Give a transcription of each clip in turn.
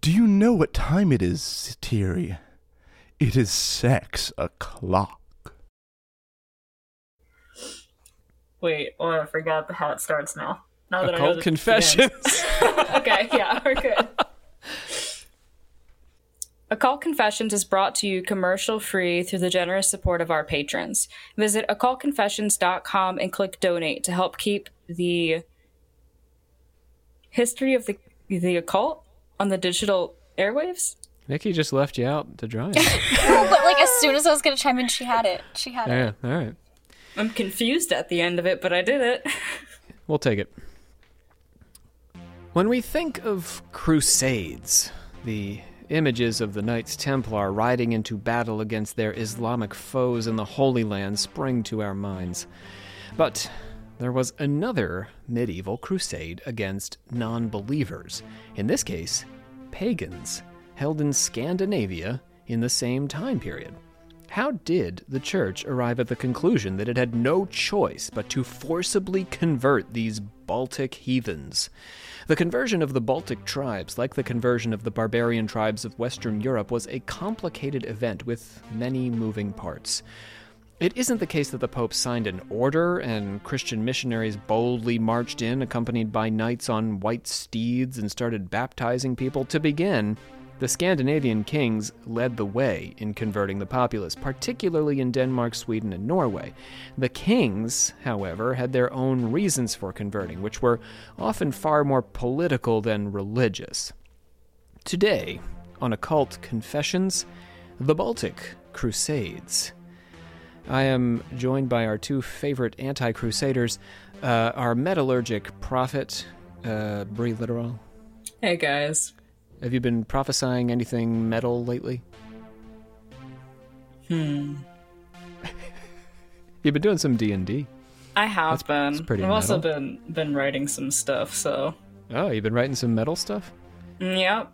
Do you know what time it is, Thierry? It is sex o'clock. Wait, oh, I forgot how it starts now. Now that I know Occult confessions. okay, yeah, we're good. Occult Confessions is brought to you commercial free through the generous support of our patrons. Visit occultconfessions.com and click donate to help keep the history of the the occult on the digital airwaves. Nikki just left you out to dry. But like as soon as I was gonna chime in, she had it. She had it. yeah, all right. I'm confused at the end of it, but I did it. We'll take it. When we think of crusades, the images of the Knights Templar riding into battle against their Islamic foes in the Holy Land spring to our minds. But there was another medieval crusade against non believers, in this case, pagans, held in Scandinavia in the same time period. How did the church arrive at the conclusion that it had no choice but to forcibly convert these Baltic heathens? The conversion of the Baltic tribes, like the conversion of the barbarian tribes of Western Europe, was a complicated event with many moving parts. It isn't the case that the Pope signed an order and Christian missionaries boldly marched in, accompanied by knights on white steeds, and started baptizing people. To begin, the Scandinavian kings led the way in converting the populace, particularly in Denmark, Sweden, and Norway. The kings, however, had their own reasons for converting, which were often far more political than religious. Today, on Occult Confessions, the Baltic Crusades. I am joined by our two favorite anti crusaders, uh, our metallurgic prophet, uh, Brie Literal. Hey guys. Have you been prophesying anything metal lately? Hmm. You've been doing some D and D. I have been. that's pretty I've also been been writing some stuff, so Oh, you've been writing some metal stuff. Mm, yep.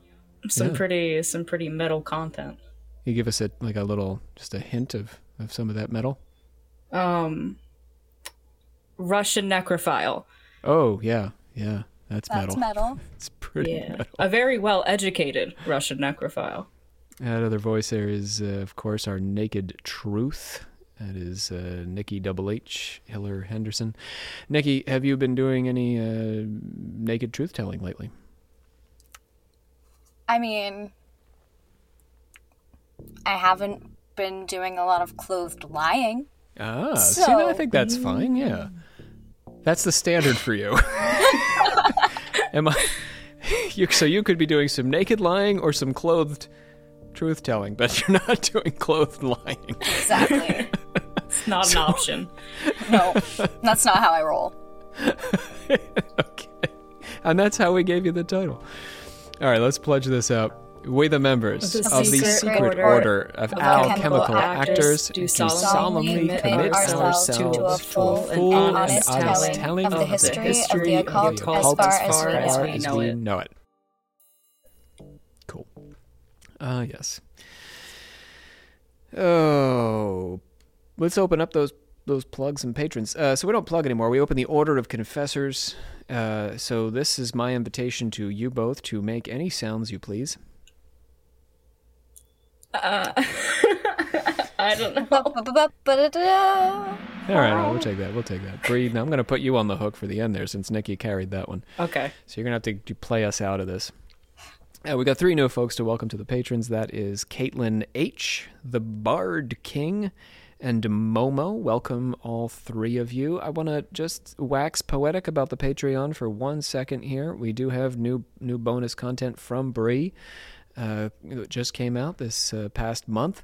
Some Yeah. pretty some pretty metal content. You give us a like a little just a hint of of some of that metal. Um Russian necrophile. Oh yeah, yeah, that's, metal. That's metal. metal. It's pretty Yeah. metal. A very well educated Russian necrophile. That other voice there is, uh, of course, our Naked Truth. That is uh, Nikki Double H Hiller Henderson. Nikki, have you been doing any uh, naked truth telling lately? I mean, I haven't been doing a lot of clothed lying. Ah, see, I think that's fine. Yeah, that's the standard for you. Am I? You, so you could be doing some naked lying or some clothed truth telling, but you're not doing clothed lying. Exactly. It's not an option. no, that's not how I roll. okay. And that's how we gave you the title. All right, let's pledge this out. We, the members Of of the the secret order order of alchemical alchemical actors, do solemnly commit ourselves ourselves to a full and honest telling of the history of the occult as far as we know we it. know it. Cool. Ah, yes. Oh, let's open up those those plugs and patrons. Uh, so we don't plug anymore. We open the Order of Confessors. Uh, so this is my invitation to you both to make any sounds you please. Uh, I don't know. All right, we'll take that. We'll take that. Bree, now I'm going to put you on the hook for the end there since Nikki carried that one. Okay. So you're going to have to play us out of this. Uh, we got three new folks to welcome to the patrons. That is Caitlin H., the Bard King, and Momo. Welcome, all three of you. I want to just wax poetic about the Patreon for one second here. We do have new new bonus content from Bree. Uh, it just came out this uh, past month.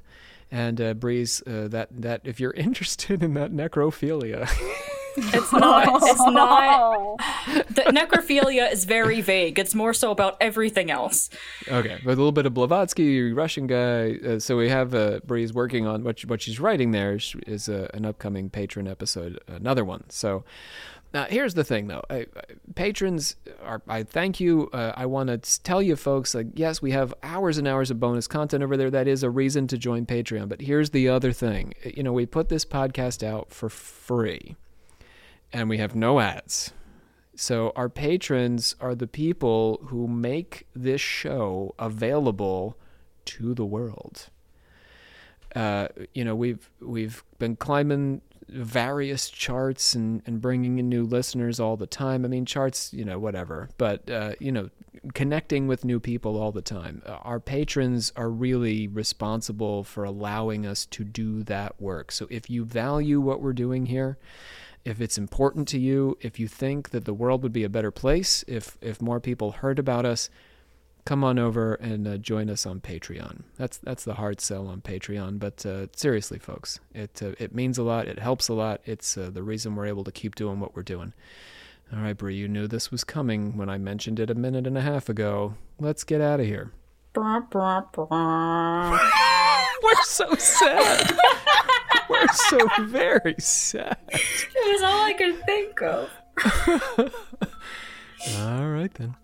And uh, Breeze, uh, that that if you're interested in that necrophilia, It's not. It's not. Oh. The necrophilia is very vague. It's more so about everything else. Okay, with a little bit of Blavatsky, Russian guy. Uh, so we have uh, Bree's working on what what she's writing there is, is uh, an upcoming patron episode, another one. So now here's the thing, though. I, I, patrons are. I thank you. Uh, I want to tell you, folks. Like, yes, we have hours and hours of bonus content over there. That is a reason to join Patreon. But here's the other thing. You know, we put this podcast out for free, and we have no ads So our patrons are the people who make this show available to the world. Uh, you know, we've we've been climbing various charts and, and bringing in new listeners all the time. I mean, charts, you know, whatever, but uh, you know, connecting with new people all the time. Uh, our patrons are really responsible for allowing us to do that work. So if you value what we're doing here, if it's important to you, if you think that the world would be a better place if if more people heard about us, come on over and uh, join us on Patreon. That's that's the hard sell on Patreon. But uh, seriously, folks, it uh, it means a lot. It helps a lot. It's uh, the reason we're able to keep doing what we're doing. All right, Brie, you knew this was coming when I mentioned it a minute and a half ago. Let's get out of here. We're so sad. we're so very sad. it was all I could think of. All right then.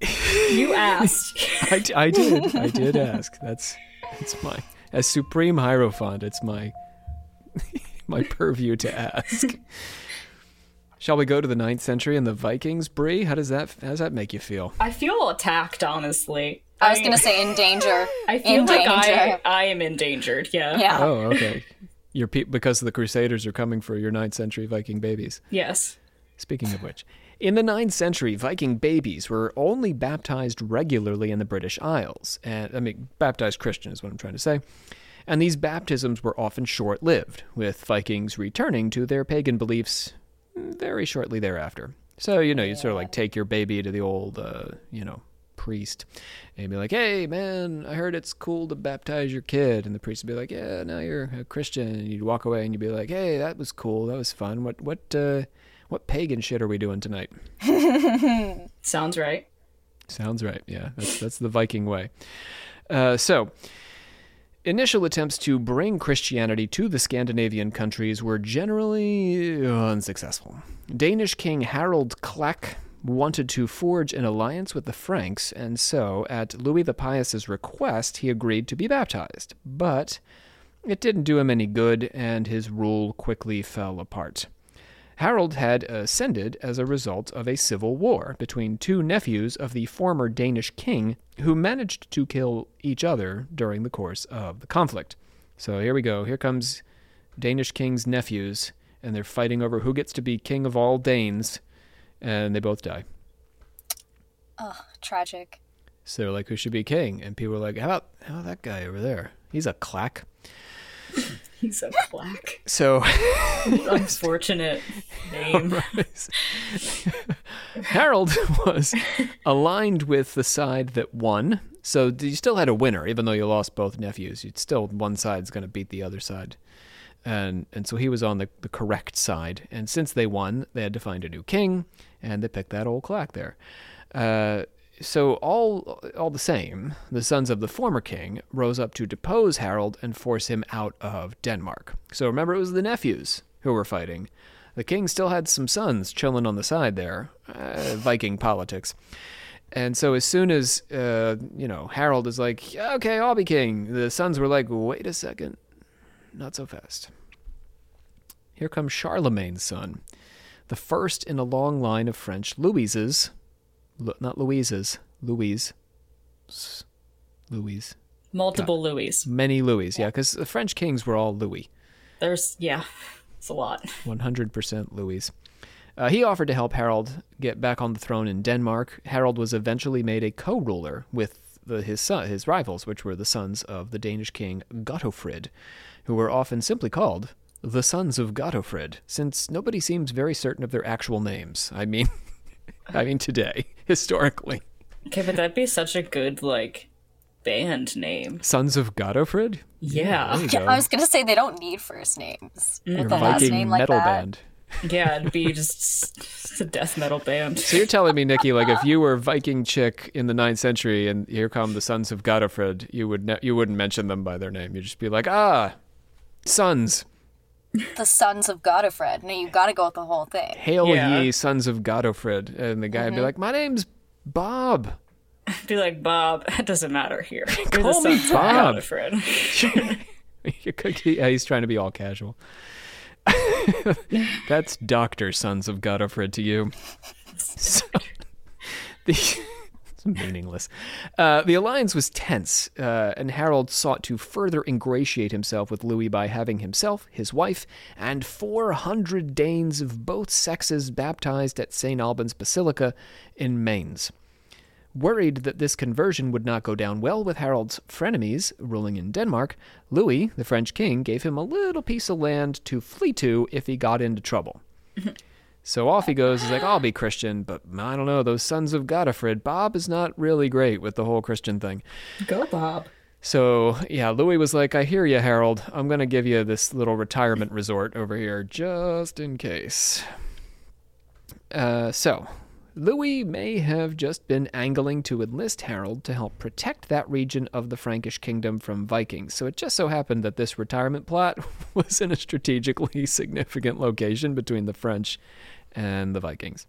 You asked. I, I did. I did ask. That's that's my as supreme hierophant. It's my my purview to ask. Shall we go to the ninth century and the Vikings, Bree? How does that how does that make you feel? I feel attacked, honestly. I was mean, gonna say in danger. I feel in like danger. I, I am endangered. Yeah. Yeah. Oh, okay. Your pe- because the Crusaders are coming for your ninth century Viking babies. Yes. Speaking of which, in the 9th century, Viking babies were only baptized regularly in the British Isles. And I mean, baptized Christian is what I'm trying to say. And these baptisms were often short lived, with Vikings returning to their pagan beliefs very shortly thereafter. So, you know, you sort of like take your baby to the old, uh, you know, priest and be like, hey, man, I heard it's cool to baptize your kid. And the priest would be like, yeah, now you're a Christian. And you'd walk away and you'd be like, hey, that was cool. That was fun. What, what, uh, what pagan shit are we doing tonight? Sounds right. Sounds right. Yeah, that's that's the Viking way. Uh, so, initial attempts to bring Christianity to the Scandinavian countries were generally unsuccessful. Danish King Harald Klak wanted to forge an alliance with the Franks, and so, at Louis the Pious's request, he agreed to be baptized. But it didn't do him any good, and his rule quickly fell apart. Harold had ascended as a result of a civil war between two nephews of the former Danish king who managed to kill each other during the course of the conflict. So here we go. Here comes Danish king's nephews, and they're fighting over who gets to be king of all Danes, and they both die. Oh, tragic. So they're like, who should be king? And people are like, how about, how about that guy over there? He's a clack. He's a clack. So Unfortunate name. Harold was aligned with the side that won. So you still had a winner, even though you lost both nephews. You'd still one side's going to beat the other side, and and so he was on the, the correct side. And since they won, they had to find a new king, and they picked that old clack there. Uh, so all all the same, the sons of the former king rose up to depose Harold and force him out of Denmark. So remember, it was the nephews who were fighting. The king still had some sons chilling on the side there, uh, Viking politics. And so as soon as uh, you know Harold is like, okay, I'll be king, the sons were like, wait a second, not so fast. Here comes Charlemagne's son, the first in a long line of French Louises, Lu- not Louises, Louise, Louise, Multiple Louis. many Louis, yeah, because the French kings were all Louis. There's yeah, it's a lot. 100% Louis. Uh, he offered to help Harold get back on the throne in Denmark. Harold was eventually made a co-ruler with the, his son, his rivals, which were the sons of the Danish king Gottofrid, who were often simply called the sons of Gottofrid, since nobody seems very certain of their actual names. I mean, I mean today, historically, Okay, but that'd be such a good like band name. sons of Gottofrid. Yeah. Yeah, go. I was gonna say they don't need first names Your with a last Viking name like metal that. band. Yeah, it'd be just it's a death metal band. So you're telling me, Nikki, like if you were Viking chick in the 9th century and here come the sons of Godofred, you would ne- you wouldn't mention them by their name. You'd just be like, ah, sons, The sons of Godofred. No, you've gotta go with the whole thing. hail Yeah. ye sons of Godofred. And the guy would be mm-hmm. like, my name's Bob. Be like Bob. It doesn't matter here. You're Call me Bob. Godofred. Yeah, he's trying to be all casual. That's Doctor Sons of Godofred to you. So, the, it's meaningless. Uh, the alliance was tense, uh, and Harold sought to further ingratiate himself with Louis by having himself, his wife, and 400 Danes of both sexes baptized at St. Albans Basilica in Mainz. Worried that this conversion would not go down well with Harold's frenemies ruling in Denmark, Louis, the French king, gave him a little piece of land to flee to if he got into trouble. so off he goes. He's like, I'll be Christian, but I don't know, those sons of Godofred, Bob is not really great with the whole Christian thing. Go, Bob. So, yeah, Louis was like, I hear you, Harold. I'm going to give you this little retirement resort over here just in case. Uh, so, Louis may have just been angling to enlist Harold to help protect that region of the Frankish kingdom from Vikings. So it just so happened that this retirement plot was in a strategically significant location between the French and the Vikings.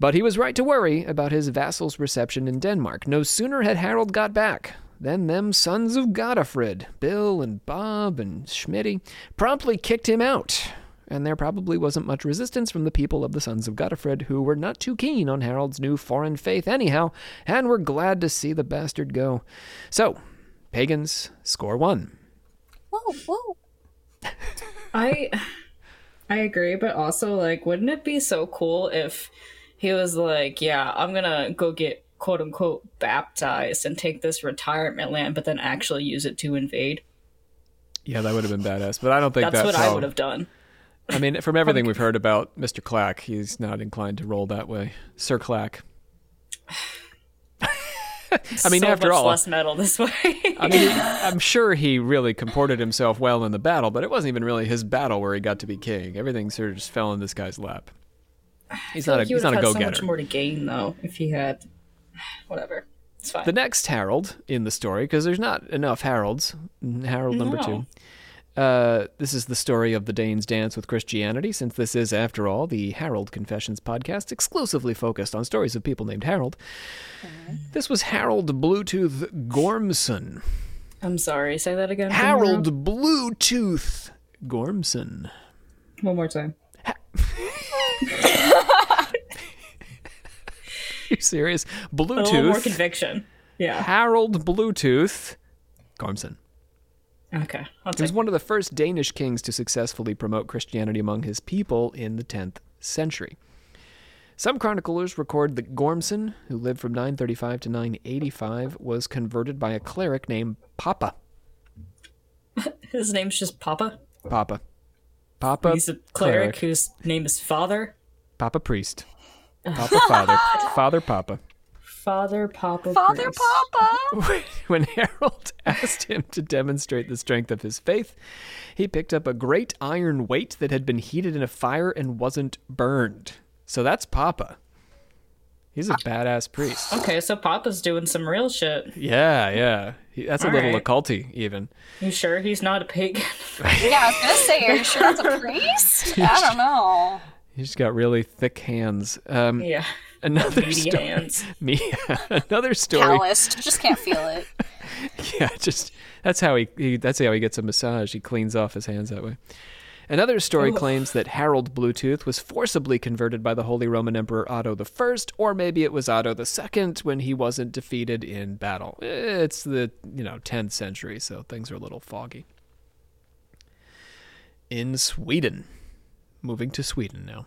But he was right to worry about his vassal's reception in Denmark. No sooner had Harold got back than them sons of Godofred, Bill and Bob and Schmitty, promptly kicked him out and there probably wasn't much resistance from the people of the Sons of Godofred, who were not too keen on Harold's new foreign faith anyhow, and were glad to see the bastard go. So, pagans score one. Whoa, whoa. I I agree, but also like wouldn't it be so cool if he was like, Yeah, I'm gonna go get quote unquote baptized and take this retirement land, but then actually use it to invade? Yeah, that would have been badass, but I don't think That's, that's what how... I would have done. I mean, from everything we've heard about Mr. Klak, he's not inclined to roll that way. Sir Klak. I mean, so after much all, less metal this way. I mean, I'm sure he really comported himself well in the battle, but it wasn't even really his battle where he got to be king. Everything sort of just fell in this guy's lap. He's not a he he's would not a have had so much more to gain though if he had whatever. It's fine. The next Harold in the story, because there's not enough Harolds. Harold number No. two. Uh, this is the story of the Danes' dance with Christianity, since this is, after all, the Harold Confessions podcast, exclusively focused on stories of people named Harold. This was Harold Bluetooth Gormson. I'm sorry. Say that again. Harold Bluetooth Gormson. One more time. you serious? A little more Bluetooth. conviction. Yeah. Harold Bluetooth Gormson. Okay. I'll He was one of the first Danish kings to successfully promote Christianity among his people in the 10th century. Some chroniclers record that Gormson, who lived from 935 to 985, was converted by a cleric named Papa. His name's just Papa. Papa. Papa. He's a cleric, whose name is Father. Papa priest. Papa father. Father Papa. Father Papa. Father Priest. Papa. When Harold asked him to demonstrate the strength of his faith, he picked up a great iron weight that had been heated in a fire and wasn't burned. So that's Papa. He's a badass priest. Okay, so Papa's doing some real shit. Yeah, yeah. He, that's a little right. occulty, even. You sure he's not a pagan? Yeah, I was gonna say, are you sure that's a priest? I don't know. He's got really thick hands. Um, yeah. Another Meaty sto- hands. Me, another story. Calloused, just can't feel it. Yeah, just that's how he, he that's how he gets a massage. He cleans off his hands that way. Another story claims that Harold Bluetooth was forcibly converted by the Holy Roman Emperor Otto I, or maybe it was Otto II when he wasn't defeated in battle. It's the you know 10th century, so things are a little foggy. In Sweden, moving to Sweden now.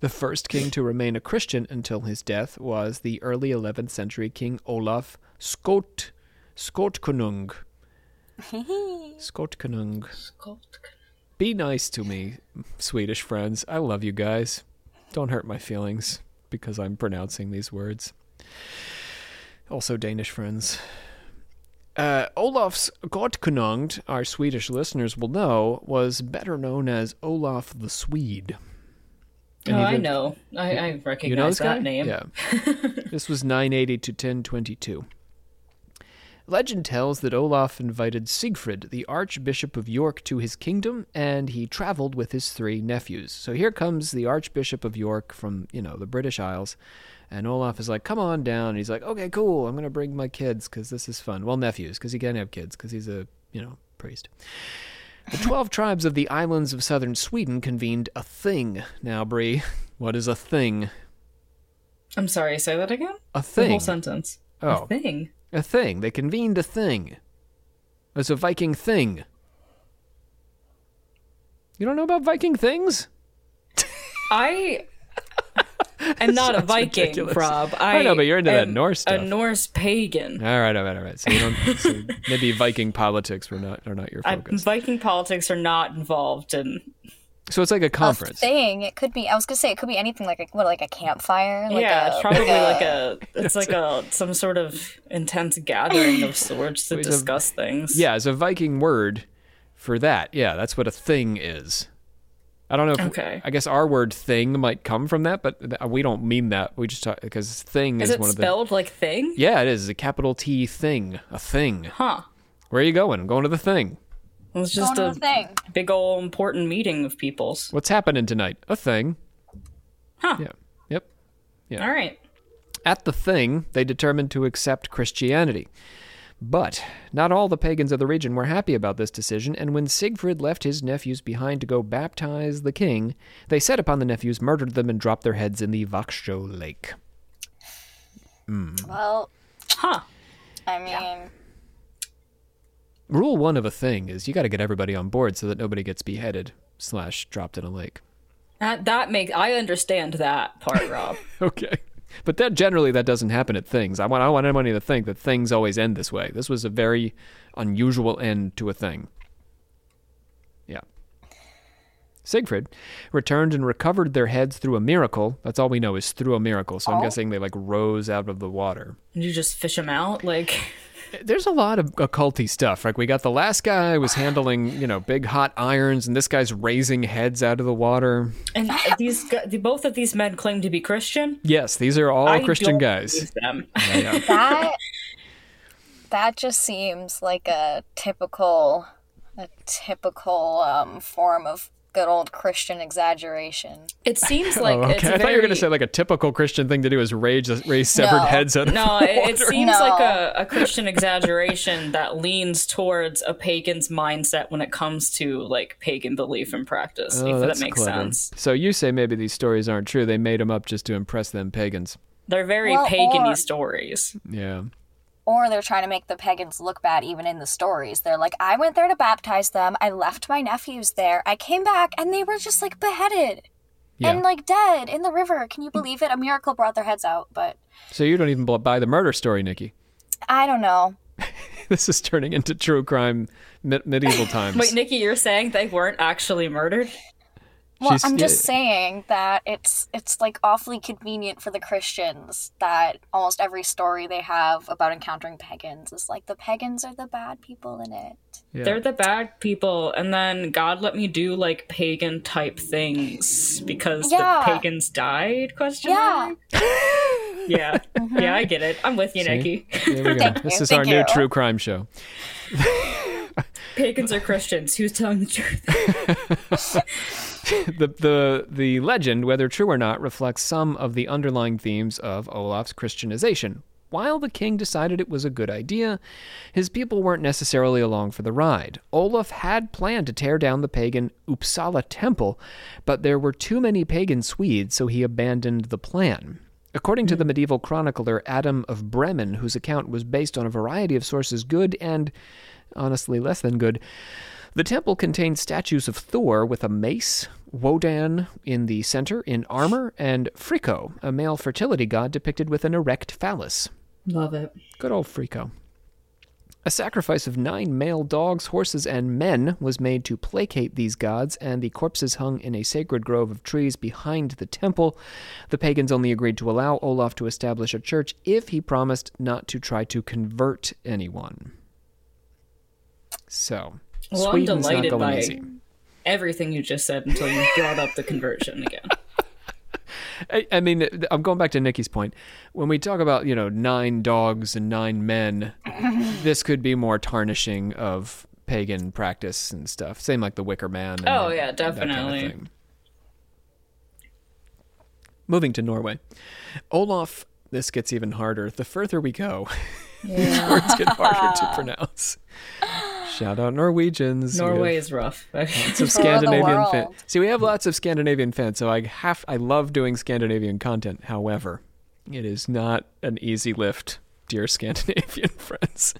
The first king to remain a Christian until his death was the early 11th century King Olaf Skot Skotkonung. Skotkonung. Be nice to me, Swedish friends. I love you guys. Don't hurt my feelings because I'm pronouncing these words. Also, Danish friends. Uh, Olaf Skotkonung, our Swedish listeners will know, was better known as Olaf the Swede. Oh, And he I know. I, I recognize you know that guy? name. Yeah. this was 980 to 1022. Legend tells that Olaf invited Siegfried, the Archbishop of York, to his kingdom, and he traveled with his three nephews. So here comes the Archbishop of York from, you know, the British Isles, and Olaf is like, "Come on down." And he's like, "Okay, cool. I'm gonna bring my kids because this is fun. Well, nephews because he can't have kids because he's a, you know, priest." The 12 tribes of the islands of southern Sweden convened a thing. Now, Bree, what is a thing? I'm sorry, say that again? A The thing. whole sentence. Oh. A thing. A thing. They convened a thing. It's a Viking thing. You don't know about Viking things? I am not a Viking, ridiculous. Rob. I know, but you're into that Norse stuff. A Norse pagan. All right, all right, all right. So, you don't, so maybe Viking politics were not are not your I, focus. Viking politics are not involved in. so it's like a A conference. thing. It could be. I was gonna say it could be anything like a what, like a campfire. Like yeah, a, it's probably like a. It's like a some sort of intense gathering of sorts to Wait, a- discuss things. Yeah, it's a Viking word for that. Yeah, that's what a thing is. I don't know if Okay. I guess our word thing might come from that, but th- we don't mean that. We just talk because thing is, Is it one of the spelled like thing? Yeah, it is a capital T thing, a thing. Huh. Where are you going? I'm going to the thing. It was going just to a thing. big old important meeting of people's. What's happening tonight? A thing. Huh. Yeah. Yep. Yeah. All right. At the thing, they determined to accept Christianity. But not all the pagans of the region were happy about this decision, and when Siegfried left his nephews behind to go baptize the king, they set upon the nephews, murdered them, and dropped their heads in the Växjö lake. Well, Huh. I mean, Rule one of a thing is you got to get everybody on board so that nobody gets beheaded slash dropped in a lake. That that makes I understand that part, Rob. Okay. But that generally that doesn't happen at things. I want I want anybody to think that things always end this way. This was a very unusual end to a thing. Yeah. Siegfried returned and recovered their heads through a miracle. That's all we know is through a miracle. So I'm Oh. guessing they like rose out of the water. Did you just fish them out? Like, There's a lot of occulty stuff. Like we got the last guy was handling, you know, big hot irons, and this guy's raising heads out of the water. and these gu- both of these men claim to be Christian. Yes, these are all I Christian don't guys. Them. Yeah. that that just seems like a typical a typical um, form of good old Christian exaggeration. It seems like oh, it's okay. I thought you were going to say like a typical Christian thing to do is raise raise severed No. heads out of No, the it, it seems No. like a, a Christian exaggeration that leans towards a pagan's mindset when it comes to like pagan belief and practice. Oh, if that makes clever. sense. So you say maybe these stories aren't true. They made them up just to impress them pagans. They're very Well, pagan-y or- stories. Yeah. Or they're trying to make the pagans look bad even in the stories. They're like, I went there to baptize them. I left my nephews there. I came back and they were just like beheaded Yeah. and like dead in the river. Can you believe it? A miracle brought their heads out, but so you don't even buy the murder story, Nikki. I don't know. This is turning into true crime medieval times. Wait, Nikki, you're saying they weren't actually murdered? Well, She's- I'm just yeah. saying that it's it's like awfully convenient for the Christians that almost every story they have about encountering pagans is like the pagans are the bad people in it. Yeah. They're the bad people, and then God let me do like pagan type things because Yeah. the pagans died? Question Yeah. mark? Yeah, mm-hmm. yeah, I get it. I'm with you, See? Nikki. There we go. Thank this you, is our thank new true crime show. Pagans are Christians. Who's telling the truth? the the the legend, whether true or not, reflects some of the underlying themes of Olaf's Christianization. While the king decided it was a good idea, his people weren't necessarily along for the ride. Olaf had planned to tear down the pagan Uppsala temple, but there were too many pagan Swedes, so he abandoned the plan. According to the hmm. medieval chronicler Adam of Bremen, whose account was based on a variety of sources, good and honestly less than good, the temple contained statues of Thor with a mace, Wodan in the center in armor, and Fricco, a male fertility god depicted with an erect phallus. Love it. Good old Fricco. A sacrifice of nine male dogs, horses, and men was made to placate these gods, and the corpses hung in a sacred grove of trees behind the temple. The pagans only agreed to allow Olaf to establish a church if he promised not to try to convert anyone. So, Well, I'm Sweden's not delighted going by easy. everything you just said until you brought up the conversion again. I, I mean, I'm going back to Nikki's point. When we talk about, you know, nine dogs and nine men, this could be more tarnishing of pagan practice and stuff. Same like the Wicker Man. and Oh, that- yeah, that kind of definitely. Moving to Norway. Olaf, this gets even harder. The further we go, these words get harder to pronounce. Shout out Norwegians. Norway is rough. Lots of Scandinavian fans. See, we have lots of Scandinavian fans, so I have I love doing Scandinavian content. However, it is not an easy lift, dear Scandinavian friends.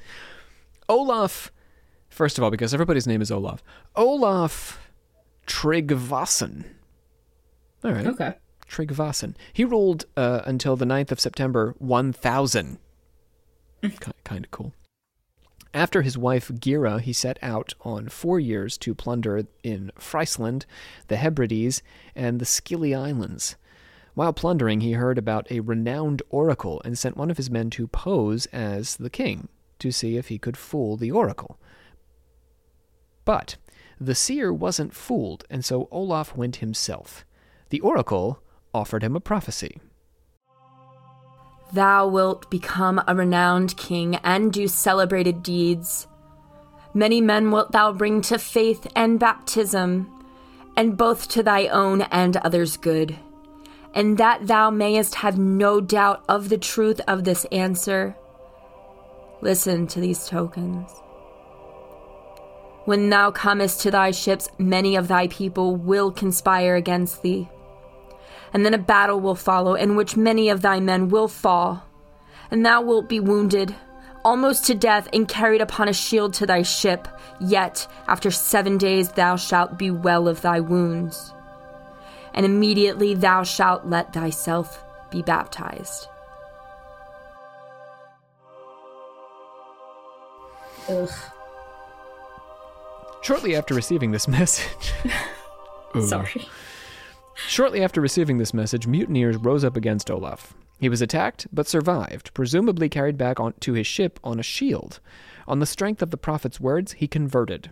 Olaf, first of all, because everybody's name is Olaf. Olaf Tryggvason. All right. okay. Tryggvason. He ruled uh, until the 9th of September 1000. kind of cool. After his wife Geira, he set out on four years to plunder in Friesland, the Hebrides, and the Scilly Islands. While plundering, he heard about a renowned oracle and sent one of his men to pose as the king to see if he could fool the oracle. But the seer wasn't fooled, and so Olaf went himself. The oracle offered him a prophecy. Thou wilt become a renowned king and do celebrated deeds. Many men wilt thou bring to faith and baptism, and both to thy own and others' good. And that thou mayest have no doubt of the truth of this answer, listen to these tokens. When thou comest to thy ships, many of thy people will conspire against thee and then a battle will follow in which many of thy men will fall, and thou wilt be wounded, almost to death, and carried upon a shield to thy ship. Yet after seven days thou shalt be well of thy wounds, and immediately thou shalt let thyself be baptized. Ugh. Shortly after receiving this message. Sorry. Shortly after receiving this message, mutineers rose up against Olaf. He was attacked, but survived, presumably carried back on, to his ship on a shield. On the strength of the prophet's words, he converted.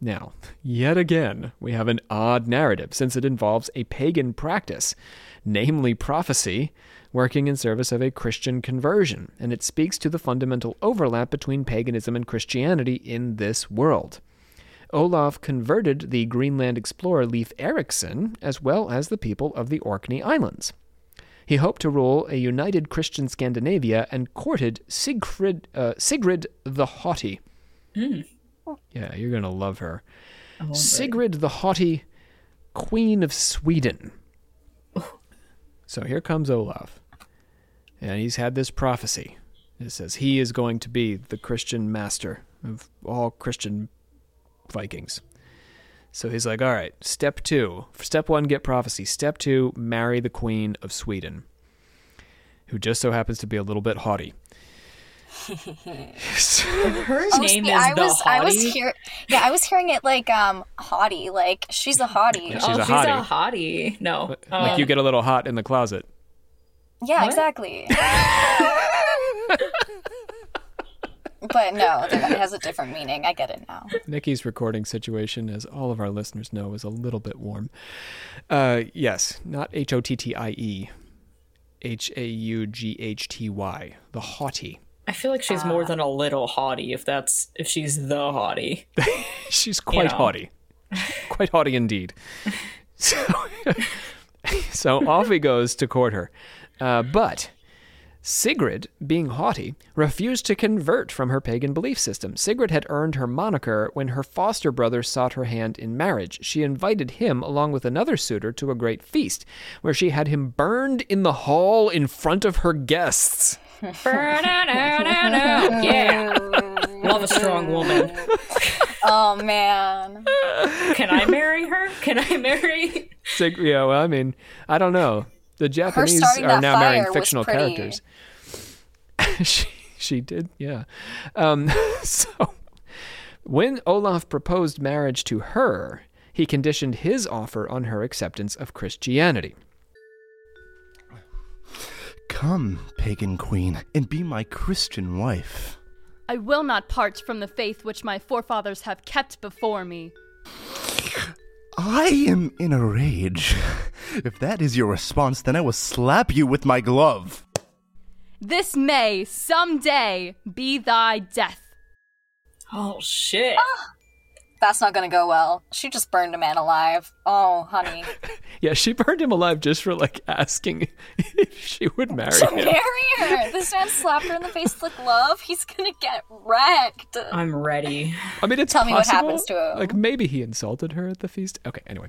Now, yet again, we have an odd narrative, since it involves a pagan practice, namely prophecy, working in service of a Christian conversion, and it speaks to the fundamental overlap between paganism and Christianity in this world. Olaf converted the Greenland explorer Leif Erikson, as well as the people of the Orkney Islands. He hoped to rule a united Christian Scandinavia and courted Sigrid, uh, Sigrid the Haughty. Yeah, you're going to love her. Sigrid the Haughty, Queen of Sweden. So here comes Olaf. And he's had this prophecy. It says he is going to be the Christian master of all Christian Vikings. So he's like, all right, step two. Step one, get prophecy. Step two, marry the Queen of Sweden, who just so happens to be a little bit haughty. Her Oh, name see, is I the was, I was hear, yeah, I was hearing it like um haughty, like she's a haughty. She's oh, a she's hottie. a hottie. No. like Um, you get a little hot in the closet. Yeah, What? exactly. But no, it has a different meaning. I get it now. Nikki's recording situation, as all of our listeners know, is a little bit warm. Uh, yes, not H O T T I E, H A U G H T Y, the haughty. I feel like she's more than a little haughty if that's if she's the haughty. She's quite know. haughty, quite haughty indeed. So, so off he goes to court her, uh, but. Sigrid, being haughty, refused to convert from her pagan belief system. Sigrid had earned her moniker when her foster brother sought her hand in marriage. She invited him, along with another suitor, to a great feast, where she had him burned in the hall in front of her guests. yeah. Love a strong woman. Oh man. Can I marry her? Can I marry? Sig- yeah, well, I mean, I don't know. The Japanese are now marrying fictional characters. she she did, yeah. Um, so when Olaf proposed marriage to her, he conditioned his offer on her acceptance of Christianity. Come, pagan queen, and be my Christian wife. I will not part from the faith which my forefathers have kept before me. I am in a rage. If that is your response, then I will slap you with my glove. This may, someday be thy death. Oh shit. Ah! That's not gonna go well. She just burned a man alive. Oh, honey. Yeah, she burned him alive just for like asking if she would marry him. Marry her! This man slapped her in the face with love. He's gonna get wrecked. I'm ready. I mean, it's Tell me what possible. happens to him. Like maybe he insulted her at the feast. Okay, anyway,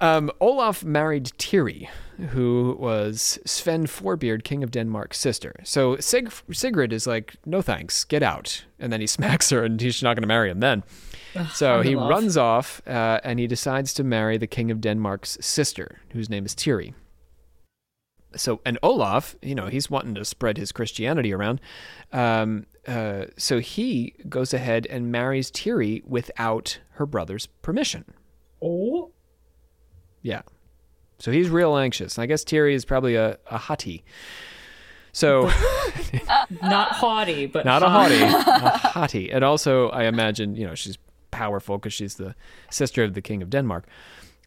um, Olaf married Tiri, who was Sven Forkbeard, king of Denmark's sister. So Sig- Sigrid is like, "No thanks, get out," and then he smacks her, and he's not going to marry him then. So he love. runs off, uh, and he decides to marry the king of Denmark's sister, whose name is Tiri. So and Olaf, you know, he's wanting to spread his Christianity around. Um, uh, so he goes ahead and marries Tiri without her brother's permission. Oh, Yeah. So he's real anxious. And I guess Tiri is probably a, a hottie. So not haughty, but not a hottie, a hottie. And also, I imagine, you know, she's powerful because she's the sister of the king of Denmark.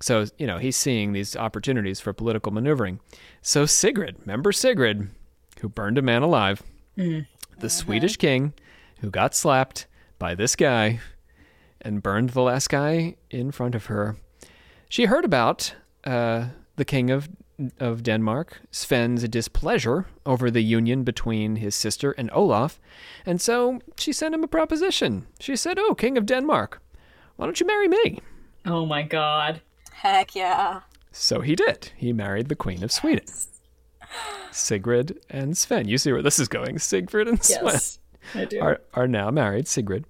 So, you know, he's seeing these opportunities for political maneuvering. So Sigrid, remember Sigrid, who burned a man alive, the Swedish king who got slapped by this guy and burned the last guy in front of her. She heard about uh, the king of of Denmark, Sven's displeasure over the union between his sister and Olaf, and so she sent him a proposition. She said, "Oh, king of Denmark, why don't you marry me?" Oh my god. Heck yeah. So he did. He married the queen of Sweden, Sigrid and Sven. You see where this is going? Sigrid and Sven Yes, I do. are, are now married, Sigrid.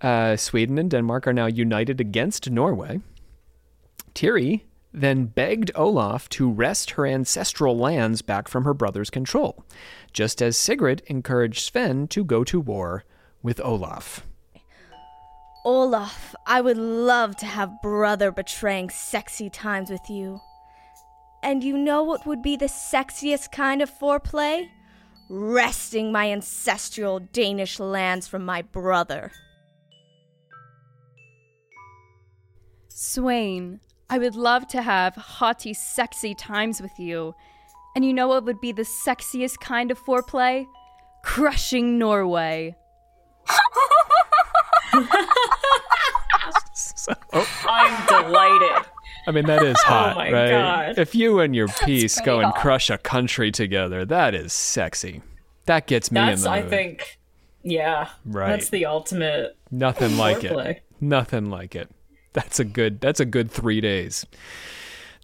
Uh, Sweden and Denmark are now united against Norway. Tiri then begged Olaf to wrest her ancestral lands back from her brother's control, just as Sigrid encouraged Sven to go to war with Olaf. Olaf, I would love to have brother betraying sexy times with you. And you know what would be the sexiest kind of foreplay? Wresting my ancestral Danish lands from my brother. Sweyn, I would love to have haughty, sexy times with you. And you know what would be the sexiest kind of foreplay? Crushing Norway. So, oh. I'm delighted. I mean, that is oh hot, my right? God. If you and your piece go and hot. crush a country together, that is sexy. That gets me That's in the I mood. think. Yeah. Right. That's the ultimate. Nothing like Foreplay. it. Nothing like it. That's a good that's a good 3 days.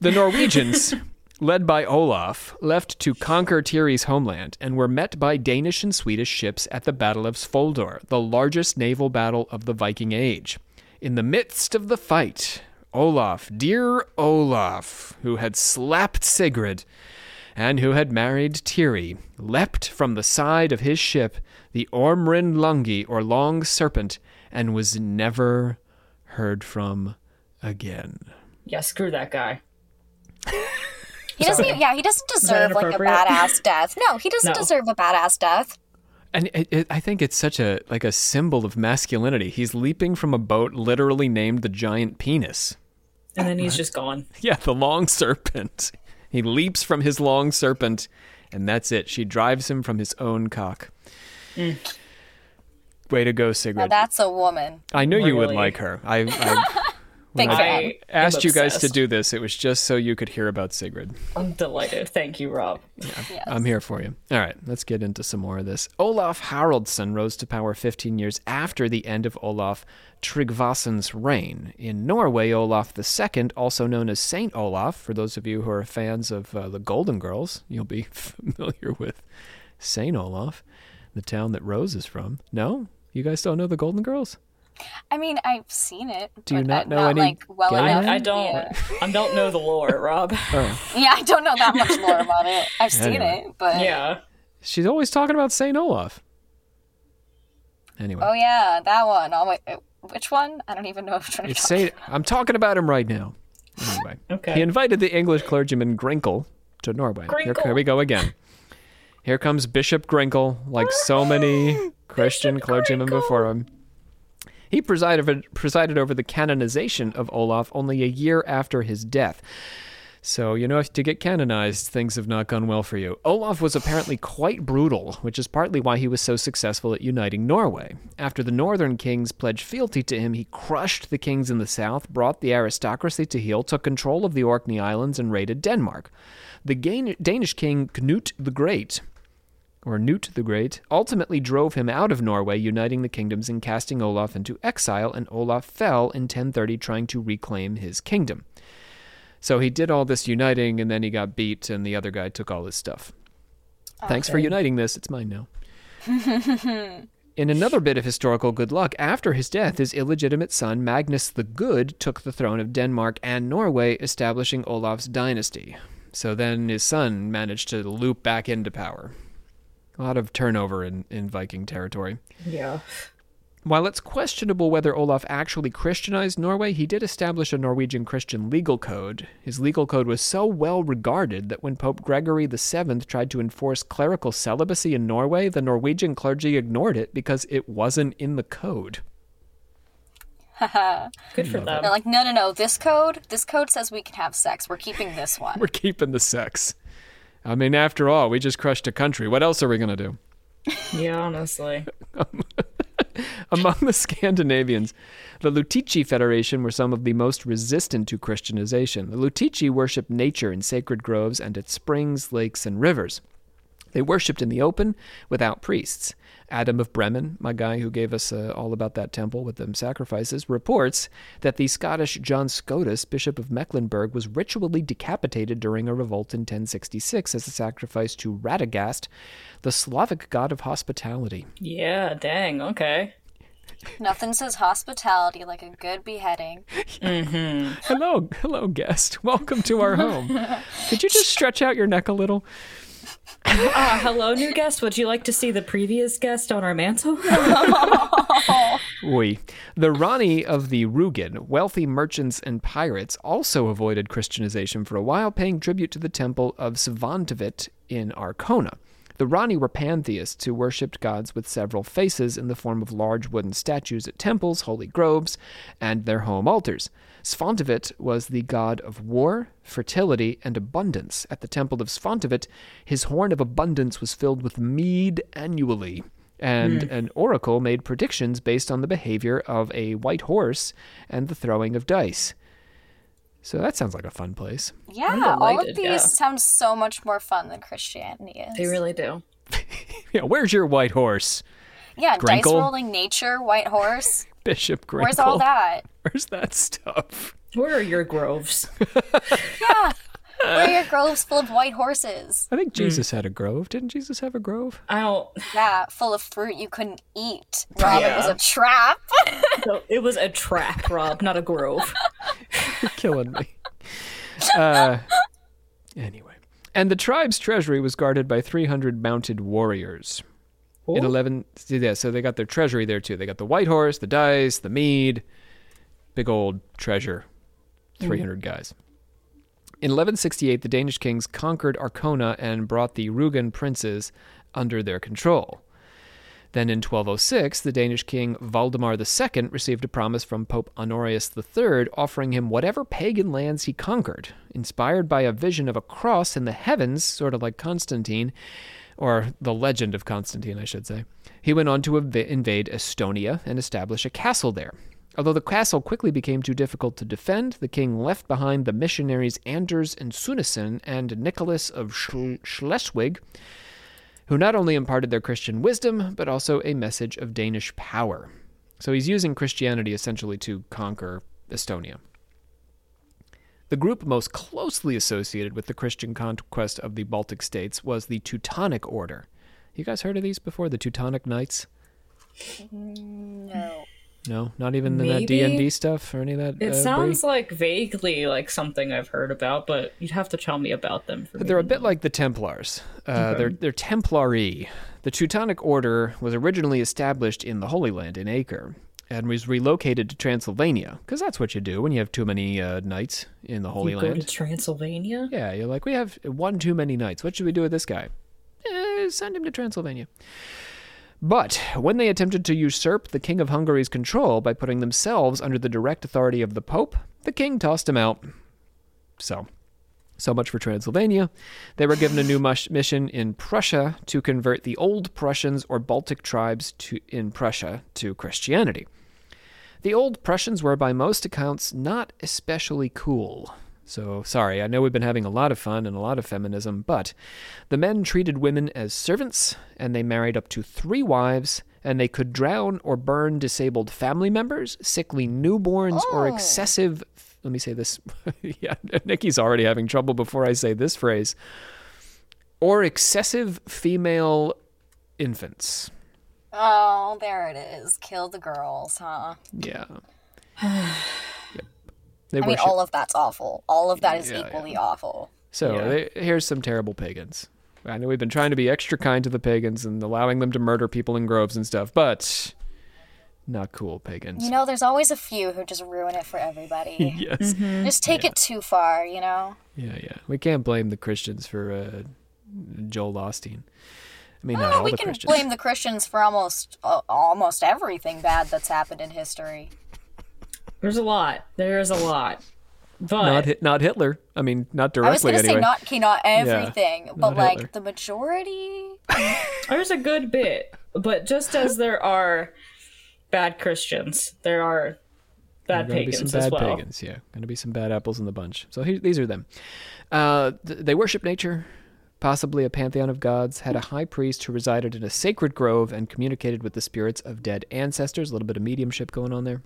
The Norwegians, led by Olaf, left to conquer Tiri's homeland and were met by Danish and Swedish ships at the Battle of Svolder, the largest naval battle of the Viking Age. In the midst of the fight, Olaf, dear Olaf, who had slapped Sigrid and who had married Tiri, leapt from the side of his ship, the Ormrinn Langi, or Long Serpent, and was never heard from again. Yeah, screw that guy. He doesn't. Even, yeah, he doesn't deserve like a badass death. No, he doesn't No. deserve a badass death. And it, it, I think it's such a like a symbol of masculinity. He's leaping from a boat literally named the giant penis. And then he's just gone. Yeah, the long serpent. He leaps from his long serpent, and that's it. She drives him from his own cock. Mm. Way to go, Now Sigrid. that's a woman. I knew you would like her. I, I Big I- I am asked you guys to do this. It was just so you could hear about Sigrid. I'm delighted. Thank you, Rob. I'm here for you. All right, let's get into some more of this. Olaf Haraldsson rose to power 15 years after the end of Olaf Tryggvason's reign. In Norway, Olaf II, also known as Saint Olaf, for those of you who are fans of uh, the Golden Girls, you'll be familiar with Saint Olaf, the town that Rose is from. No? You guys don't know the Golden Girls? I mean, I've seen it. Do you but not I'm know any like well gay enough. I don't. Yeah. I don't know the lore, Rob. Oh. Yeah, I don't know that much more about it. I've seen Anyway. it, but yeah. She's always talking about Saint Olaf. Anyway. oh yeah, that one. Oh wait, which one? I don't even know which one. you're It's talking Saint. I'm talking about him right now. Anyway, Okay. he invited the English clergyman Grimkell to Norway. Here, here we go again. Here comes Bishop Grimkell, like so many Christian clergymen before him. He presided presided over the canonization of Olaf only a year after his death. So, you know, if to get canonized, things have not gone well for you. Olaf was apparently quite brutal, which is partly why he was so successful at uniting Norway. After the northern kings pledged fealty to him, he crushed the kings in the south, brought the aristocracy to heel, took control of the Orkney Islands, and raided Denmark. The Danish king Knut the Great, or Knut the Great, ultimately drove him out of Norway, uniting the kingdoms and casting Olaf into exile, and Olaf fell in 1030 trying to reclaim his kingdom. So he did all this uniting, and then he got beat, and the other guy took all his stuff. Thanks for uniting this. It's mine now. In another bit of historical good luck, after his death, his illegitimate son, Magnus the Good, took the throne of Denmark and Norway, establishing Olaf's dynasty. So then his son managed to loop back into power. A lot of turnover in, in Viking territory. Yeah. While it's questionable whether Olaf actually Christianized Norway, he did establish a Norwegian Christian legal code. His legal code was so well regarded that when Pope Gregory VII tried to enforce clerical celibacy in Norway, the Norwegian clergy ignored it because it wasn't in the code. Haha. Good for them. They're like, no, no, no. This code, this code says we can have sex. We're keeping this one. We're keeping the sex. I mean, after all, we just crushed a country. What else are we going to do? Yeah, honestly. Among the Scandinavians, the Lutici Federation were some of the most resistant to Christianization. The Lutici worshipped nature in sacred groves and at springs, lakes, and rivers. They worshipped in the open without priests. Adam of Bremen, my guy who gave us uh, all about that temple with them sacrifices, reports that the Scottish John Scotus, Bishop of Mecklenburg, was ritually decapitated during a revolt in 1066 as a sacrifice to Radagast, the Slavic god of hospitality. Yeah, dang, okay. Nothing says hospitality like a good beheading. Hello, hello, guest. Welcome to our home. Could you just stretch out your neck a little? Ah, hello, new guest. Would you like to see the previous guest on our mantle? Oui. The Rani of the Rugen, wealthy merchants and pirates, also avoided Christianization for a while, paying tribute to the temple of Svantevit in Arkona. The Rani were pantheists who worshipped gods with several faces in the form of large wooden statues at temples, holy groves, and their home altars. Svantevit was the god of war, fertility, and abundance. At the temple of Svantevit, his horn of abundance was filled with mead annually and hmm. an oracle made predictions based on the behavior of a white horse and the throwing of dice. So that sounds like a fun place. Yeah, all of these yeah. sound so much more fun than Christianity is. they really do. Yeah, where's your white horse, yeah, dice rolling nature, white horse. Bishop Grimkell? Where's all that? Where's that stuff? Where are your groves? Yeah. Where are your groves full of white horses? I think Jesus had a grove. Didn't Jesus have a grove? I don't. Yeah, full of fruit you couldn't eat. Rob, it was a trap. So it was a trap, Rob, not a grove. You're killing me. Uh, anyway. And the tribe's treasury was guarded by 300 mounted warriors. In 11, yeah, so they got their treasury there too. They got the white horse, the dice, the mead, big old treasure, mm-hmm. 300 guys. In 1168, the Danish kings conquered Arkona and brought the Rugen princes under their control. Then in 1206, the Danish king Valdemar II received a promise from Pope Honorius III offering him whatever pagan lands he conquered. Inspired by a vision of a cross in the heavens, sort of like Constantine, or the legend of Constantine, I should say, he went on to inv- invade Estonia and establish a castle there. Although the castle quickly became too difficult to defend, the king left behind the missionaries Anders and Sunesen and Nicholas of Schl- Schleswig, who not only imparted their Christian wisdom, but also a message of Danish power. So he's using Christianity essentially to conquer Estonia. The group most closely associated with the Christian conquest of the Baltic states was the Teutonic Order. You guys heard of these before? The Teutonic Knights? no. No, not even in that D and D stuff or any of that. It uh, sounds like vaguely like something I've heard about, but you'd have to tell me about them. For They're a bit like the Templars. Uh, They're they're Templari. The Teutonic Order was originally established in the Holy Land in Acre and was relocated to Transylvania because that's what you do when you have too many uh, knights in the Holy you go Land. to Transylvania. Yeah, you're like, we have one too many knights. What should we do with this guy? Eh, send him to Transylvania. But when they attempted to usurp the King of Hungary's control by putting themselves under the direct authority of the Pope, the king tossed him out. So, So much for Transylvania. They were given a new mush- mission in Prussia to convert the old Prussians or Baltic tribes to, in Prussia to Christianity. The old Prussians were, by most accounts, not especially cool. So, sorry, I know we've been having a lot of fun and a lot of feminism, but the men treated women as servants, and they married up to three wives, and they could drown or burn disabled family members, sickly newborns, or Oh. excessive. Let me say this. yeah, Nikki's already having trouble before I say this phrase. Or excessive female infants. Oh, there it is. Kill the girls, huh? Yeah. Yep. They I mean, worship- all of that's awful. All of that is Yeah, equally awful. So Yeah. they, here's some terrible pagans. I know we've been trying to be extra kind to the pagans and allowing them to murder people in groves and stuff, but not cool pagans. You know, there's always a few who just ruin it for everybody. yes. just take it too far, you know? Yeah, yeah. We can't blame the Christians for uh, Joel Osteen. I mean, not Oh, all we the can Christians. blame the Christians for almost uh, almost everything bad that's happened in history. There's a lot. There's a lot. But not Hit- not Hitler. I mean, not directly. I was directly gonna anyway. say not okay, not everything, but not like Hitler. the majority. there's a good bit. But just as there are bad Christians, there are bad Gonna be some pagans bad as well. pagans, yeah. Going to be some bad apples in the bunch. So here, these are them. Uh, th- they worship nature, possibly a pantheon of gods, had a high priest who resided in a sacred grove and communicated with the spirits of dead ancestors. A little bit of mediumship going on there.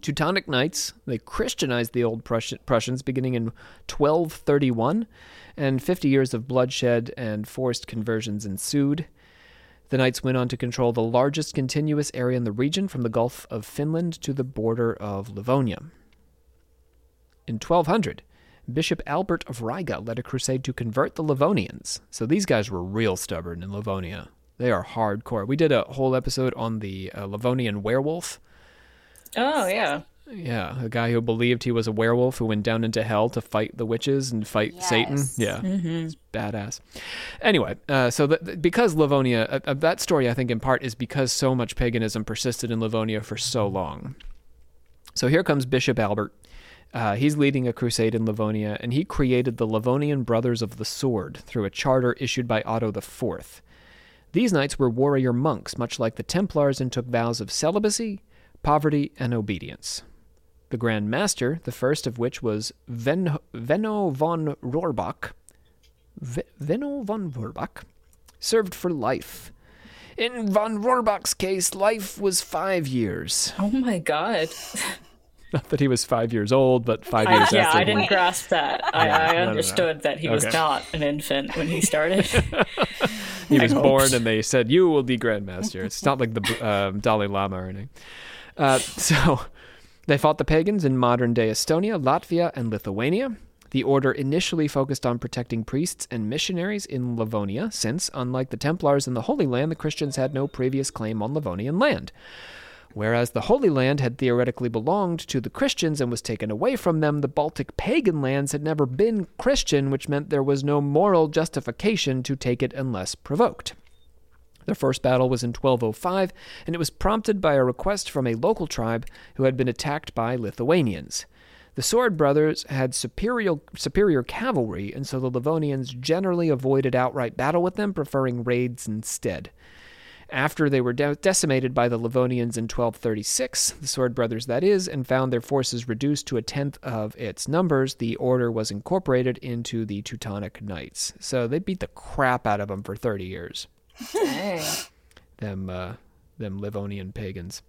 Teutonic Knights, they Christianized the old Prussians beginning in 1231, and 50 years of bloodshed and forced conversions ensued. The Knights went on to control the largest continuous area in the region from the Gulf of Finland to the border of Livonia. In 1200, Bishop Albert of Riga led a crusade to convert the Livonians. So these guys were real stubborn in Livonia. They are hardcore. We did a whole episode on the uh, Livonian werewolf. Oh yeah. Yeah, a guy who believed he was a werewolf who went down into hell to fight the witches and fight Satan. Yes. Yeah, it's badass. Anyway, uh, so th- th- because Livonia, uh, uh, that story I think in part is because so much paganism persisted in Livonia for so long. So here comes Bishop Albert. Uh, he's leading a crusade in Livonia, and he created the Livonian Brothers of the Sword through a charter issued by Otto IV. These knights were warrior monks, much like the Templars, and took vows of celibacy, poverty, and obedience. The Grand Master, the first of which was Ven- Venno von Rohrbach, v- Venno von Rohrbach, served for life. In von Rohrbach's case, life was five years. Oh my god. Not that he was five years old, but five I, years yeah, after. I didn't grasp that. I, Yeah, I no, no, no. understood that he was Okay. not an infant when he started. he was born and they said you will be grandmaster it's not like the um, dalai lama or anything uh, so they fought the pagans in modern day estonia latvia and lithuania the order initially focused on protecting priests and missionaries in livonia since unlike the templars in the holy land the christians had no previous claim on livonian land Whereas the Holy Land had theoretically belonged to the Christians and was taken away from them, the Baltic pagan lands had never been Christian, which meant there was no moral justification to take it unless provoked. Their first battle was in 1205, and it was prompted by a request from a local tribe who had been attacked by Lithuanians. The Sword Brothers had superior, superior cavalry, and so the Livonians generally avoided outright battle with them, preferring raids instead. After they were de- decimated by the Livonians in 1236, the Sword Brothers, that is, and found their forces reduced to a tenth of its numbers, the order was incorporated into the Teutonic Knights. So they beat the crap out of them for 30 years. Them, uh, them Livonian pagans.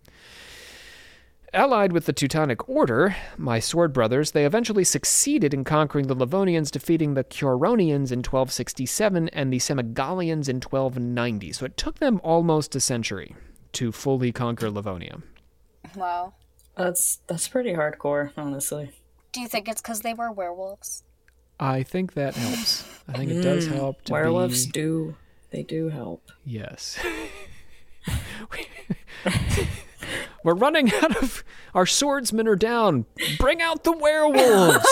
Allied with the Teutonic Order, my sword brothers, they eventually succeeded in conquering the Livonians, defeating the Curonians in 1267 and the Semigalians in 1290. So it took them almost a century to fully conquer Livonia. Wow. That's that's pretty hardcore, honestly. Do you think it's because they were werewolves? I think that helps. I think it does mm. help to Werewolves be... do they do help. Yes. We're running out of our swordsmen are down. Bring out the werewolves.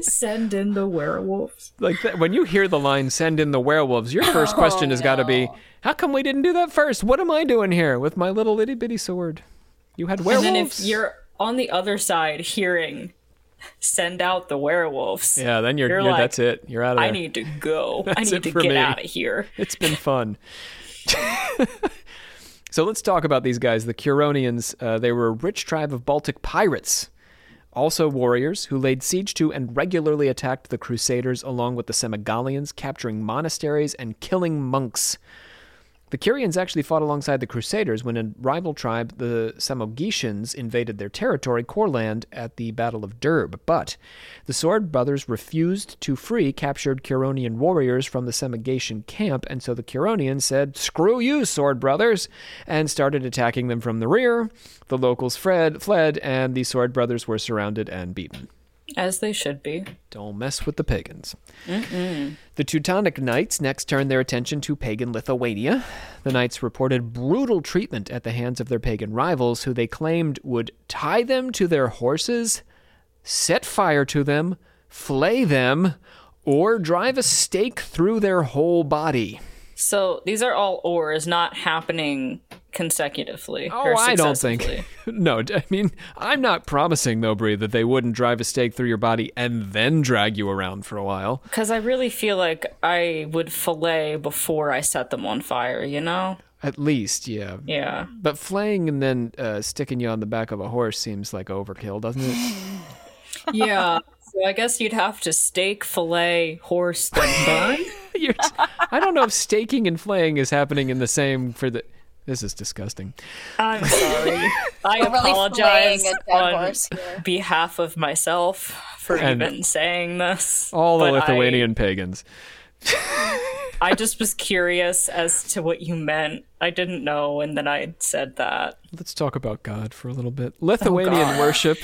Send in the werewolves. like that, when you hear the line "send in the werewolves," your first question has oh, got to be, "How come we didn't do that first? What am I doing here with my little itty bitty sword?" You had werewolves. And then if you're on the other side hearing send out the werewolves. Yeah, then you're, You're you're, like, that's it. You're out of there. I need to go. I need to get me. out of here. It's been fun. So let's talk about these guys. The Curonians, uh, they were a rich tribe of Baltic pirates, also warriors who laid siege to and regularly attacked the Crusaders along with the Semigalians, capturing monasteries and killing monks. The Curians actually fought alongside the Crusaders when a rival tribe, the Samogitians, invaded their territory, Courland, at the Battle of Derb. But the Sword Brothers refused to free captured Curonian warriors from the Samogitian camp, and so the Curonians said, Screw you, Sword Brothers, and started attacking them from the rear. The locals fled, fled and the Sword Brothers were surrounded and beaten. As they should be. Don't mess with the pagans. The Teutonic Knights next turned their attention to pagan Lithuania. The Knights reported brutal treatment at the hands of their pagan rivals, who they claimed would tie them to their horses, set fire to them, flay them, or drive a stake through their whole body. So these are all ors not happening consecutively. Oh, I don't think. no, I mean, I'm not promising, though, Bree, that they wouldn't drive a stake through your body and then drag you around for a while. Because I really feel like I would fillet before I set them on fire, you know? At least, yeah. Yeah. But flaying and then uh, sticking you on the back of a horse seems like overkill, doesn't it? Yeah. So I guess you'd have to steak, fillet, horse, then burn. You're, I don't know if staking and flaying is happening in the same for the. This is disgusting. I'm sorry. I We're apologize filleting a dead on behalf of myself for And even saying this. All the but Lithuanian pagans. I, I just was curious as to what you meant. I didn't know, and then I said that. Let's talk about God for a little bit. Lithuanian oh, worship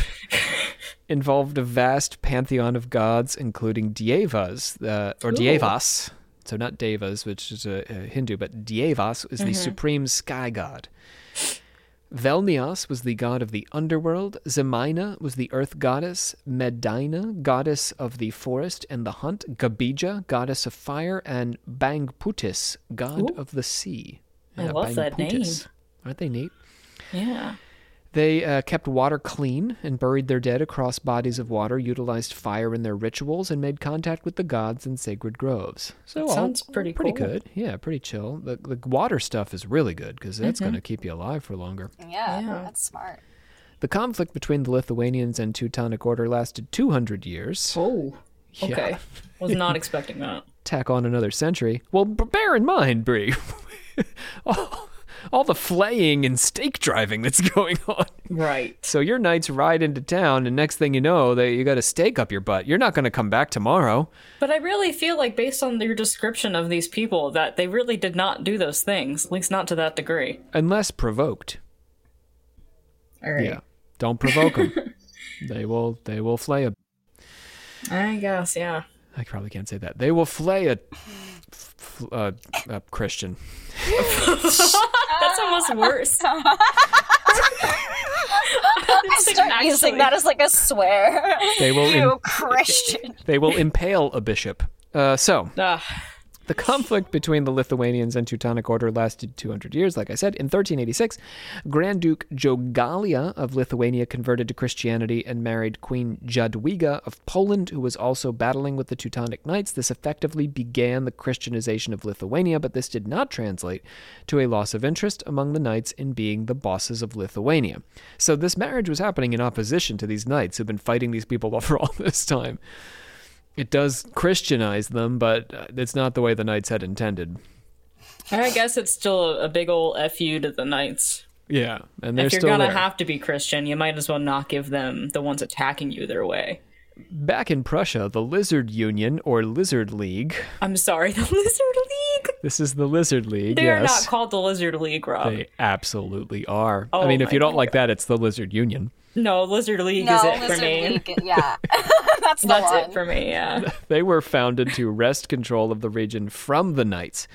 involved a vast pantheon of gods, including Dievas, uh, or Dievas. So not Devas, which is a, a Hindu, but Dievas is the supreme sky god. Velnias was the god of the underworld. Zemina was the earth goddess. Medeina, goddess of the forest and the hunt. Gabija, goddess of fire. And Bangputis, god of the sea. I love that name. Aren't they neat? Yeah. They uh, kept water clean and buried their dead across bodies of water, utilized fire in their rituals, and made contact with the gods in sacred groves. So all- Sounds pretty pretty cool. good. Yeah, pretty chill. The, the water stuff is really good because that's Mm-hmm. going to keep you alive for longer. Yeah, Yeah. that's smart. The conflict between the Lithuanians and Teutonic Order lasted 200 years. Oh. Yeah. Okay. Was not expecting that. Tack on another century. Well, b- bear in mind, Bree, all, all the flaying and stake driving that's going on. Right. So your knights ride into town, and next thing you know, they you got a stake up your butt. You're not going to come back tomorrow. But I really feel like, based on your description of these people, that they really did not do those things, at least not to that degree. unless provoked. All right. Yeah, don't provoke them. they will. They will flay a. I guess, yeah. I probably can't say that. They will flay a, uh, a Christian. That's almost worse. I start using that as like a swear. They will. you im- Christian. they will impale a bishop. Uh, so Ugh. The conflict between the Lithuanians and Teutonic Order lasted 200 years, like I said. In 1386, Grand Duke Jogaila of Lithuania converted to Christianity and married Queen Jadwiga of Poland, who was also battling with the Teutonic Knights. This effectively began the Christianization of Lithuania, but this did not translate to a loss of interest among the knights in being the bosses of Lithuania. So this marriage was happening in opposition to these knights who've been fighting these people for all this time it does Christianize them, but uh, it's not the way the knights had intended. I guess it's still a, big old fu to the knights. Yeah, and they're If you're still gonna there. have to be Christian, you might as well not give them the ones attacking you their way. Back in Prussia, the Lizard Union or Lizard League. I'm sorry, the Lizard League. This is the Lizard League. They are yes, not called the Lizard League, Rob. they absolutely are. Oh I mean, if you don't like that, it's the Lizard Union. No, Lizard League No, is it for me. League. Yeah, that's the That's one. it for me. Yeah. They were founded to wrest control of the region from the knights.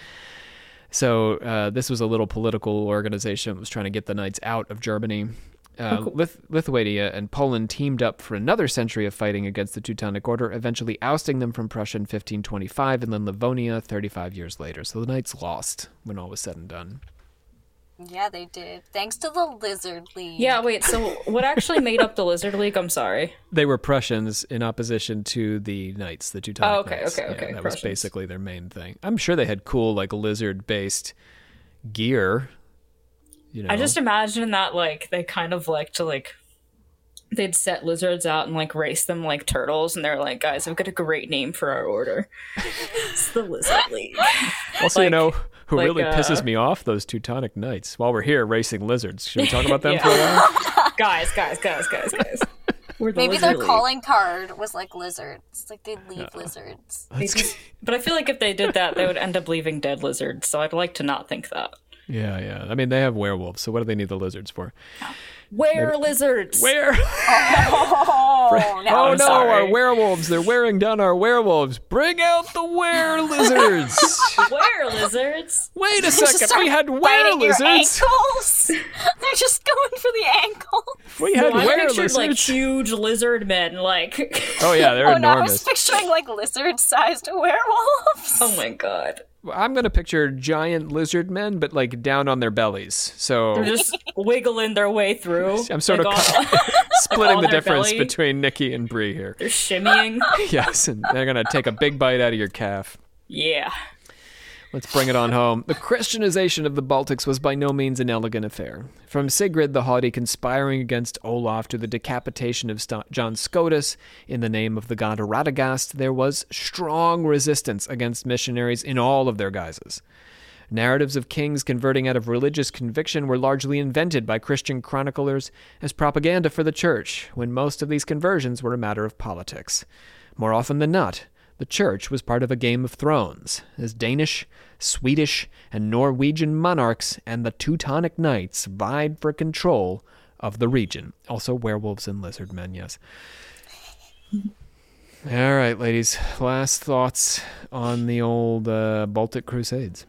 So uh, this was a little political organization that was trying to get the knights out of Germany. Uh, Lith- Lithuania and Poland teamed up for another century of fighting against the Teutonic Order, eventually ousting them from Prussia in 1525 and then Livonia 35 years later. So the knights lost when all was said and done. Yeah, they did. Thanks to the Lizard League. Yeah, wait, so what actually made up the Lizard League? I'm sorry. They were Prussians in opposition to the Knights, the Teutonic Oh, okay, Knights. okay, Yeah, okay, that was basically their main thing. I'm sure they had cool like lizard-based gear. You know, I just imagine that like they kind of like to like they'd set lizards out and like race them like turtles and they're like, guys, I've got a great name for our order. it's the Lizard League. also you know who like, really uh, pisses me off those Teutonic Knights. While we're here racing lizards, should we talk about them Yeah. for a while? guys, guys, guys, guys, guys. The Maybe their League. calling card was like lizards. It's Like they'd leave lizards. They just- but I feel like if they did that, they would end up leaving dead lizards. So I'd like to not think that. Yeah, yeah. I mean, they have werewolves, so what do they need the lizards for? Where lizards? Where? Oh, now oh no, sorry. our werewolves! They're wearing down our werewolves. Bring out the were lizards! Where lizards? Wait a Just second, we had were biting your lizards. ankles. They're just going for the ankle. We had I were pictured like huge lizard men, like. oh yeah, they're Oh no, I was picturing like lizard-sized werewolves. oh my god. I'm gonna picture giant lizard men, but like down on their bellies. So They're just wiggling their way through. I'm sort of like, on- splitting the difference belly. between Nikki and Bree here. They're shimmying. yes, and they're gonna take a big bite out of your calf. yeah. Let's bring it on home. The Christianization of the Baltics was by no means an elegant affair. From Sigrid the Haughty conspiring against Olaf to the decapitation of St- John Scotus in the name of the god Radagast, there was strong resistance against missionaries in all of their guises. Narratives of kings converting out of religious conviction were largely invented by Christian chroniclers as propaganda for the church, when most of these conversions were a matter of politics. More often than not, the church was part of a game of thrones, as Danish, Swedish, and Norwegian monarchs and the Teutonic Knights vied for control of the region. Also, werewolves and lizard men, yes. All right, ladies. Last thoughts on the old uh, Baltic Crusades.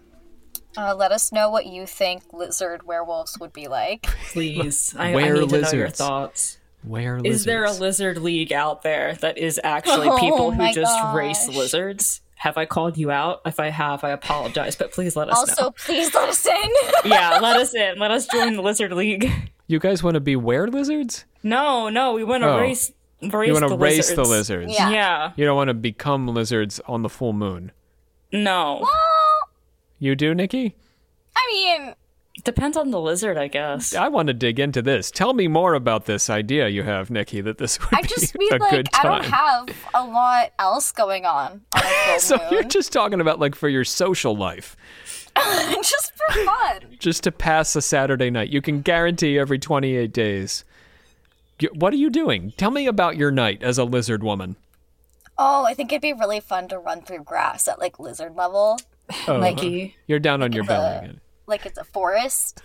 Uh, let us know what you think lizard werewolves would be like. Please. I, I Where need to know your thoughts. Where Is there a lizard league out there that is actually Oh people who my just race lizards? Have I called you out? If I have, I apologize, but please let us Also, know. please let us in. Yeah, let us in. Let us join the lizard league. You guys want to be were lizards? No, no, we want to Oh. race, race You want the to race the lizards. lizards. Yeah. Yeah. You don't want to become lizards on the full moon. No. well, You do, Nikki? I mean, Depends on the lizard, I guess. I want to dig into this. Tell me more about this idea you have, Nikki, that this would I be just a mean good like I don't have a lot else going on on so moon. you're just talking about like for your social life, just for fun. just to pass a Saturday night. You can guarantee every 28 days. What are you doing? Tell me about your night as a lizard woman. Oh, I think it'd be really fun to run through grass at like lizard level, Oh, Nikki, uh-huh. you're down on your belly again. Like it's a forest.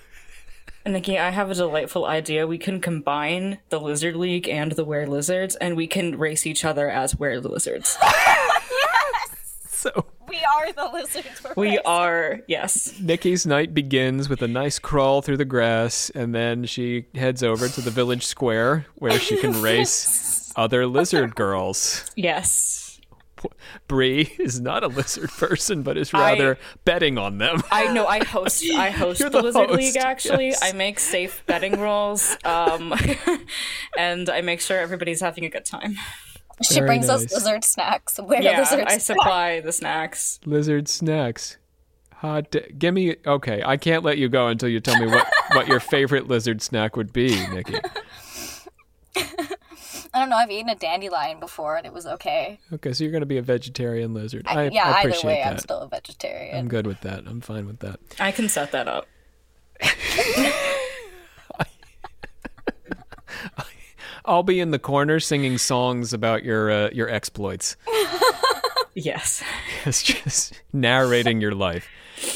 Nikki, I have a delightful idea. We can combine the lizard league and the were lizards, and we can race each other as were lizards. yes! So We are the lizards. we're We racing. are, yes. Nikki's night begins with a nice crawl through the grass, and then she heads over to the village square where she can race other lizard girls. Yes. Bree is not a lizard person, but is I- rather betting on them. I know I host I host the, the Lizard host, League actually. yes. I make safe betting rules. Um and I make sure everybody's having a good time. She Very brings nice. us lizard snacks. We're Yeah, lizard I snacks. supply the snacks. lizard snacks. Hot. Da- give me. Okay, I can't let you go until you tell me what what your favorite lizard snack would be, Nikki. I don't know. I've eaten a dandelion before and it was okay. Okay, so you're gonna be a vegetarian lizard. I, yeah, I either way, that. I'm still a vegetarian. I'm good with that. I'm fine with that. I can set that up. I'll be in the corner singing songs about your uh, your exploits. Yes. It's just narrating your life.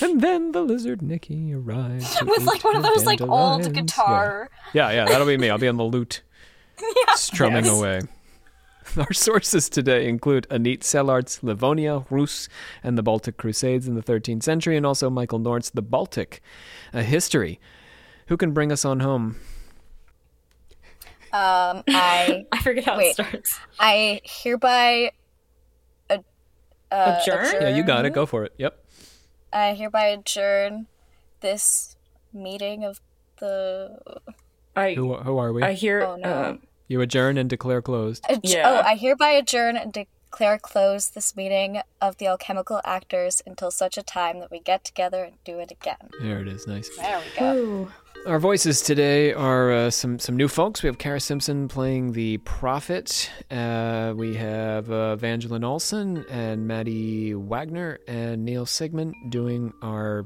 And then the lizard Nikki arrives With like one of her those like old guitar. Yeah. yeah, yeah, that'll be me. I'll be on the lute, strumming Yes. away. Our sources today include Anit Selart's Livonia, Rus, and the Baltic Crusades in the 13th century, and also Michael North's The Baltic, a history. Who can bring us on home? Um, I I forget how Wait. it starts. I hereby uh, Adjourn? Yeah, you got it. Go for it. Yep. I hereby adjourn this meeting of the. I Who, who are we? I hear. Oh, no. uh, you adjourn and declare closed. Adj- Yeah. Oh, I hereby adjourn and declare closed this meeting of the alchemical actors until such a time that we get together and do it again. There it is. Nice. There we go. ooh. Our voices today are uh, some some new folks. We have Kara Simpson playing the Prophet. Uh, we have uh, Evangeline Olsen and Maddie Wagner and Neil Sigmund doing our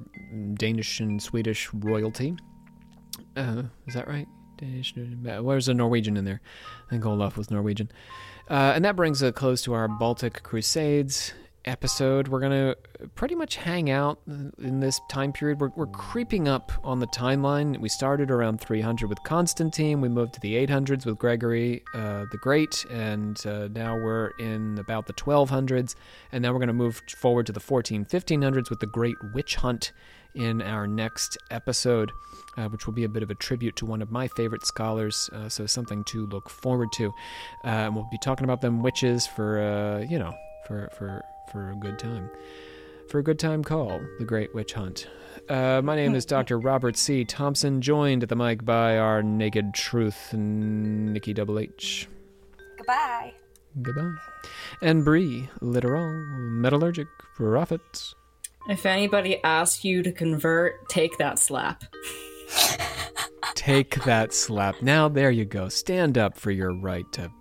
Danish and Swedish royalty. Uh, is that right? Danish. Where's a Norwegian in there? I think Olaf was Norwegian. Uh, and that brings a close to our Baltic Crusades episode. We're going to pretty much hang out in this time period. We're, we're creeping up on the timeline. We started around 300 with Constantine. We moved to the 800s with Gregory uh, the Great. And uh, now we're in about the 1200s. And then we're going to move forward to the 14, 1500s with the Great Witch Hunt in our next episode, uh, which will be a bit of a tribute to one of my favorite scholars. Uh, so something to look forward to. Uh, and we'll be talking about them witches for, uh, you know, for, for, for a good time. For a good time call, The Great Witch Hunt. Uh, my name is Dr. Robert C. Thompson, joined at the mic by our Naked Truth, Nikki Double H. Goodbye. Goodbye. And Bree, literal, metallurgic, prophet. If anybody asks you to convert, take that slap. Take that slap. Now, there you go. Stand up for your right to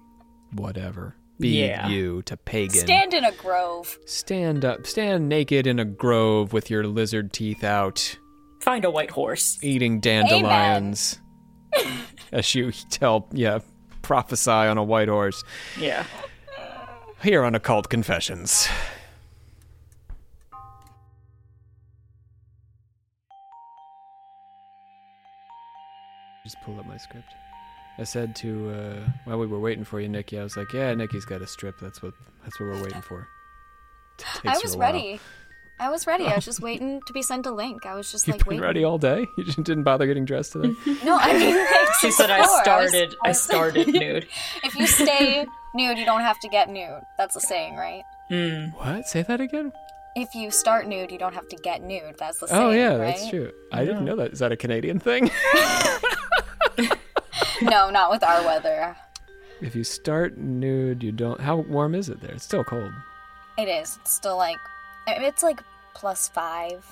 whatever. Be Yeah. you to pagan. Stand in a grove. Stand up. Stand naked in a grove with your lizard teeth out, Find a white horse. eating dandelions. As you tell, yeah, prophesy on a white horse. Yeah. Here on Occult Confessions. Pull up my script. I said to uh, while we were waiting for you, Nikki. I was like, "Yeah, Nikki's got a strip. That's what that's what we're waiting for." I was ready. I was ready. I was just waiting to be sent a link. I was just You've like been waiting. ready all day. You just didn't bother getting dressed today. No, I mean, like, She said I before, was- started I was- started nude. if you stay nude, you don't have to get nude. That's a saying, right? Mm. what? Say that again. If you start nude, you don't have to get nude. That's the saying. Oh yeah, right? that's true. I didn't know that. Is that a Canadian thing? No, not with our weather. if you start nude, you don't. How warm is it there? It's still cold. It is. It's still like it's like plus five